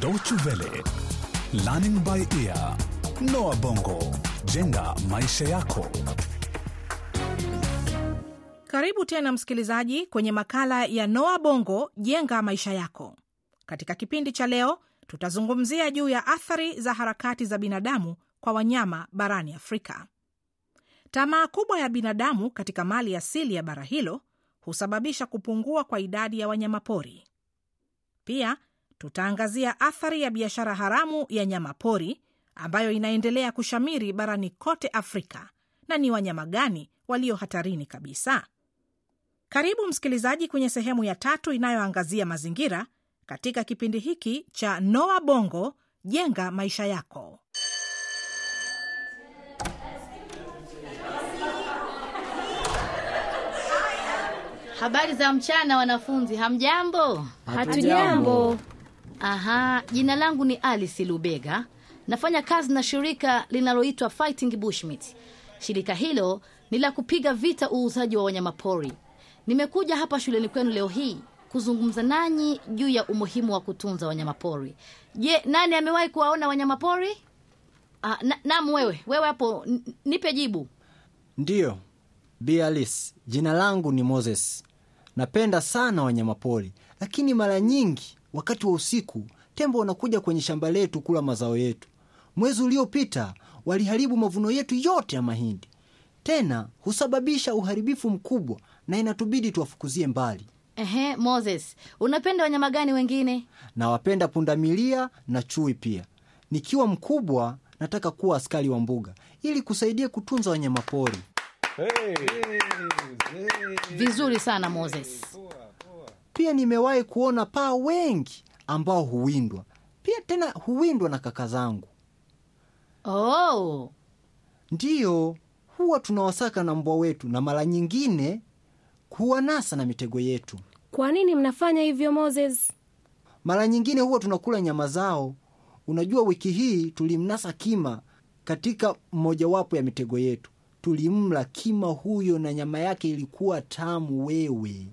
Deutsche Welle, Learning by Ear, Noah Bongo, jenga maisha yako. Karibu tena msikilizaji kwenye makala ya Noa Bongo jenga maisha yako. Katika kipindi cha leo, tutazungumzia juu ya athari za harakati za binadamu kwa wanyama barani Afrika. Tamaa kubwa ya binadamu katika mali asili ya bara hilo husababisha kupungua kwa idadi ya wanyamapori. Pia tutaangazia athari ya biashara haramu ya nyama pori ambayo inaendelea kushamiri barani kote Afrika, na ni wanyama gani walio hatarini kabisa. Karibu msikilizaji kwenye sehemu ya tatu inayoangazia mazingira katika kipindi hiki cha Noa Bongo jenga maisha yako. Habari za mchana wanafunzi, hamjambo? Hatujambo. Aha, jina langu ni Alice Lubega. Nafanya kazi na shirika linaloitwa Fighting Bushmeat. Shirika hilo ni la kupiga vita uuzaji wa wanyamapori. Nimekuja hapa shuleni kwenu leo hii kuzungumza nanyi juu ya umuhimu wa kutunza wanyamapori. Je, nani amewahi kuwaona wanyamapori? Ah, na, wewe wewe hapo, nipe jibu. Ndiyo, Bi Alice, jina langu ni Moses. Napenda sana wanyamapori, lakini mara nyingi wakati wa usiku tembo wanakuja kwenye shamba letu kula mazao yetu. Mwezi uliopita waliharibu mavuno yetu yote ya mahindi, tena husababisha uharibifu mkubwa na inatubidi tuwafukuzie mbali. Ehe, Moses, unapenda wanyama gani wengine? Nawapenda pundamilia na chui pia. Nikiwa mkubwa, nataka kuwa askari wa mbuga ili kusaidia kutunza wanyamapori. Vizuri sana Moses. Pia nimewahi kuona paa wengi ambao huwindwa pia, tena huwindwa na kaka zangu. Oh, Ndiyo, huwa tunawasaka na mbwa wetu na mara nyingine huwanasa na mitego yetu. Kwa nini mnafanya hivyo Moses? Mara nyingine huwa tunakula nyama zao. Unajua, wiki hii tulimnasa kima katika mmojawapo ya mitego yetu. Tulimla kima huyo na nyama yake ilikuwa tamu wewe.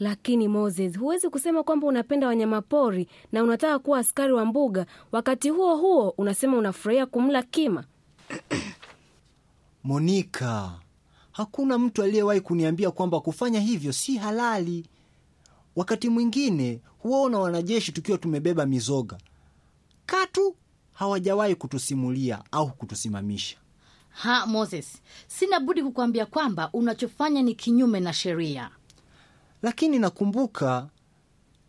Lakini Moses, huwezi kusema kwamba unapenda wanyamapori na unataka kuwa askari wa mbuga, wakati huo huo unasema unafurahia kumla kima. Monika, hakuna mtu aliyewahi kuniambia kwamba kufanya hivyo si halali. Wakati mwingine huwaona wanajeshi tukiwa tumebeba mizoga, katu hawajawahi kutusimulia au kutusimamisha. ha Moses, sina budi kukuambia kwamba unachofanya ni kinyume na sheria. Lakini nakumbuka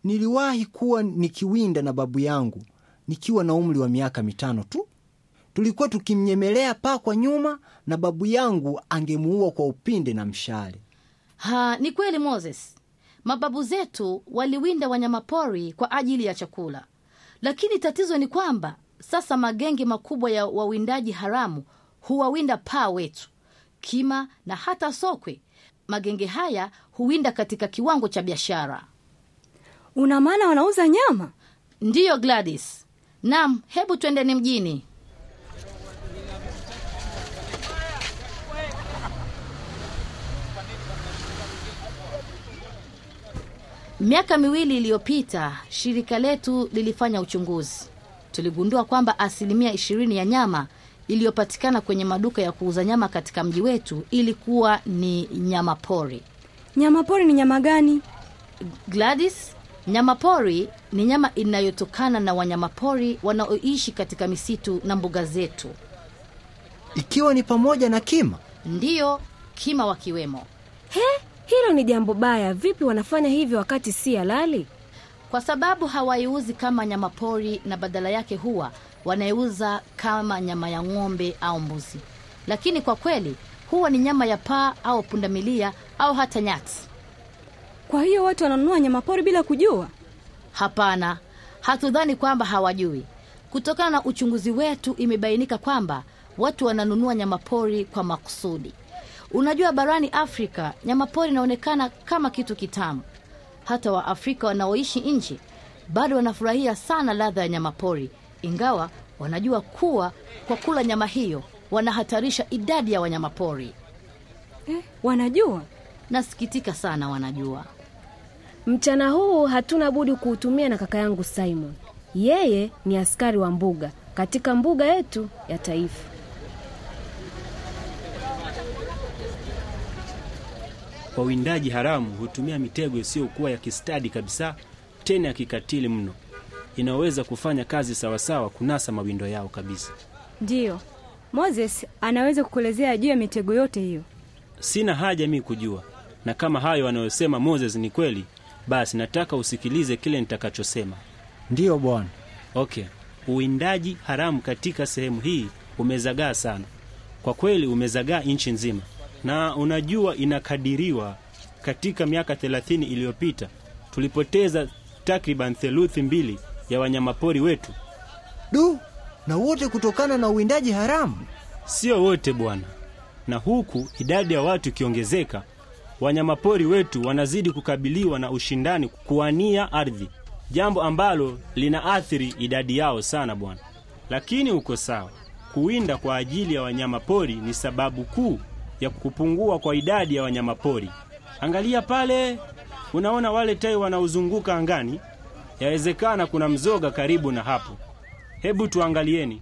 niliwahi kuwa nikiwinda na babu yangu nikiwa na umri wa miaka mitano tu. Tulikuwa tukimnyemelea paa kwa nyuma na babu yangu angemuua kwa upinde na mshale. Ha, ni kweli Moses, mababu zetu waliwinda wanyamapori kwa ajili ya chakula, lakini tatizo ni kwamba sasa magenge makubwa ya wawindaji haramu huwawinda paa wetu, kima na hata sokwe. Magenge haya huwinda katika kiwango cha biashara. Una maana wanauza nyama? Ndiyo Gladys. Naam, hebu twendeni mjini. Miaka miwili iliyopita shirika letu lilifanya uchunguzi. Tuligundua kwamba asilimia ishirini ya nyama iliyopatikana kwenye maduka ya kuuza nyama katika mji wetu ilikuwa ni nyama pori. Nyama pori ni nyama gani? Gladys, nyama pori ni nyama inayotokana na wanyamapori wanaoishi katika misitu na mbuga zetu, Ikiwa ni pamoja na kima. ndiyo kima wakiwemo, He, hilo ni jambo baya. Vipi wanafanya hivyo wakati si halali? Kwa sababu hawaiuzi kama nyama pori na badala yake huwa wanaiuza kama nyama ya ng'ombe au mbuzi, lakini kwa kweli huwa ni nyama ya paa au pundamilia au hata nyati. Kwa hiyo watu wananunua nyama pori bila kujua? Hapana, hatudhani kwamba hawajui. Kutokana na uchunguzi wetu, imebainika kwamba watu wananunua nyamapori kwa makusudi. Unajua, barani Afrika nyamapori inaonekana kama kitu kitamu. Hata Waafrika wanaoishi nje bado wanafurahia sana ladha ya nyamapori, ingawa wanajua kuwa kwa kula nyama hiyo wanahatarisha idadi ya wanyamapori. Eh, wanajua? Nasikitika sana, wanajua. Mchana huu hatuna budi kuutumia na kaka yangu Simon. Yeye ni askari wa mbuga katika mbuga yetu ya taifa. Wawindaji haramu hutumia mitego isiyokuwa ya kistadi kabisa, tena ya kikatili mno, inaweza kufanya kazi sawasawa kunasa mawindo yao kabisa. Ndiyo, Moses anaweza kukuelezea juu ya mitego yote hiyo. Sina haja mi kujua, na kama hayo anayosema Moses ni kweli, basi nataka usikilize kile nitakachosema. ndiyo bwana. Okay, uwindaji haramu katika sehemu hii umezagaa sana. Kwa kweli umezagaa nchi nzima, na unajua, inakadiriwa katika miaka 30 iliyopita tulipoteza takriban theluthi mbili ya wanyamapori wetu. Du, na wote kutokana na uwindaji haramu. Sio wote bwana, na huku idadi ya watu ikiongezeka, wanyamapori wetu wanazidi kukabiliwa na ushindani kuwania ardhi, jambo ambalo linaathiri idadi yao sana bwana. Lakini uko sawa, kuwinda kwa ajili ya wanyamapori ni sababu kuu ya kupungua kwa idadi ya wanyamapori. Angalia pale, unaona wale tai wanaozunguka angani? Yawezekana kuna mzoga karibu na hapo. Hebu tuangalieni,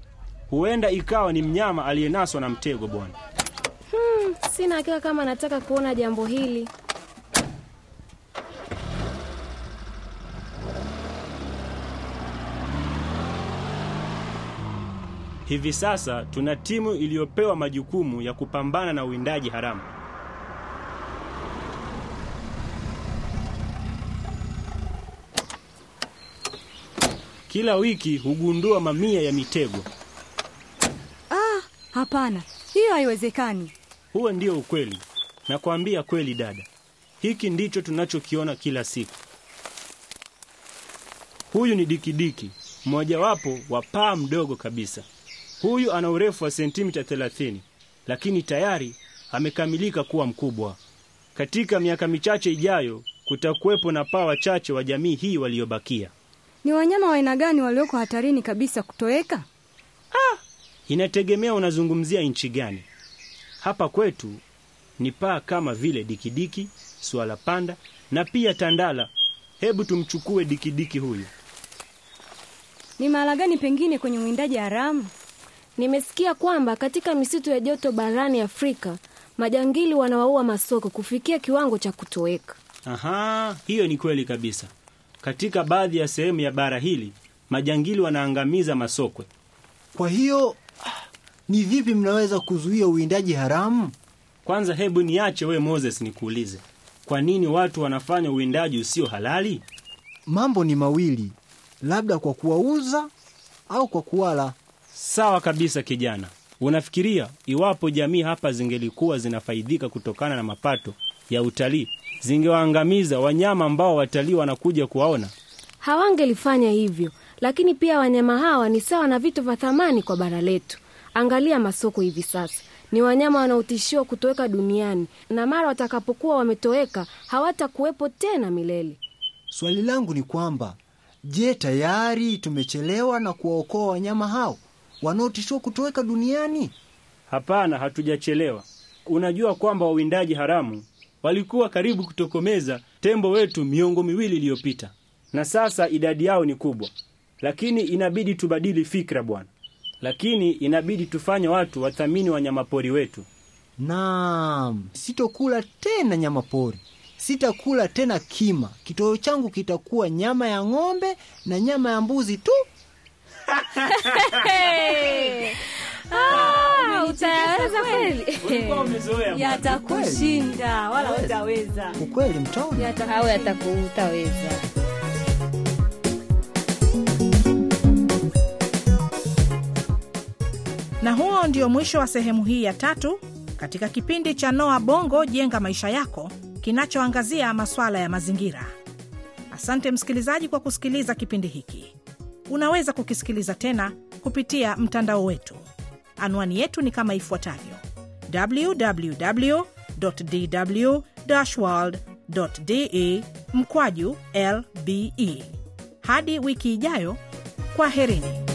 huenda ikawa ni mnyama aliyenaswa na mtego bwana. Sina hakika kama nataka kuona jambo hili. Hivi sasa tuna timu iliyopewa majukumu ya kupambana na uwindaji haramu. Kila wiki hugundua mamia ya mitego. Ah, hapana, hiyo haiwezekani. Huo ndio ukweli. Nakwambia kweli dada, hiki ndicho tunachokiona kila siku. Huyu ni dikidiki, mmojawapo wa paa mdogo kabisa. Huyu ana urefu wa sentimita 30, lakini tayari amekamilika kuwa mkubwa. Katika miaka michache ijayo kutakuwepo na paa wachache wa jamii hii waliobakia. Ni wanyama wa aina gani walioko hatarini kabisa kutoweka? Inategemea unazungumzia nchi gani. Hapa kwetu ni paa kama vile dikidiki, swala panda na pia tandala. Hebu tumchukue dikidiki huyu. Ni mahala gani pengine kwenye uwindaji haramu? Nimesikia kwamba katika misitu ya joto barani Afrika majangili wanawaua masoko kufikia kiwango cha kutoweka. Aha, hiyo ni kweli kabisa. Katika baadhi ya sehemu ya bara hili majangili wanaangamiza masokwe. Kwa hiyo ni vipi mnaweza kuzuia uwindaji haramu? Kwanza hebu niache we Moses nikuulize, kwa nini watu wanafanya uwindaji usio halali? Mambo ni mawili, labda kwa kuwauza au kwa kuwala. Sawa kabisa kijana. Unafikiria iwapo jamii hapa zingelikuwa zinafaidika kutokana na mapato ya utalii, zingewaangamiza wanyama ambao watalii wanakuja kuwaona? Hawangelifanya hivyo, lakini pia wanyama hawa ni sawa na vitu vya thamani kwa bara letu. Angalia masoko hivi sasa, ni wanyama wanaotishiwa kutoweka duniani, na mara watakapokuwa wametoweka hawatakuwepo tena milele. Swali langu ni kwamba je, tayari tumechelewa na kuwaokoa wanyama hao wanaotishiwa kutoweka duniani? Hapana, hatujachelewa. Unajua kwamba wawindaji haramu walikuwa karibu kutokomeza tembo wetu miongo miwili iliyopita, na sasa idadi yao ni kubwa. Lakini inabidi tubadili fikra bwana, lakini inabidi tufanye watu wathamini wanyamapori wetu. Naam, sitokula tena nyamapori, sitakula tena kima. Kitoweo changu kitakuwa nyama ya ng'ombe na nyama ya mbuzi tu. kweli? Ulikuwa umezoea bwana. Yatakushinda wala utaweza. Ukweli mtaona. au yatakuutaweza Na huo ndio mwisho wa sehemu hii ya tatu katika kipindi cha Noa Bongo Jenga Maisha Yako kinachoangazia masuala ya mazingira. Asante msikilizaji kwa kusikiliza kipindi hiki. Unaweza kukisikiliza tena kupitia mtandao wetu. Anwani yetu ni kama ifuatavyo: www dw world de mkwaju lbe. Hadi wiki ijayo, kwaherini.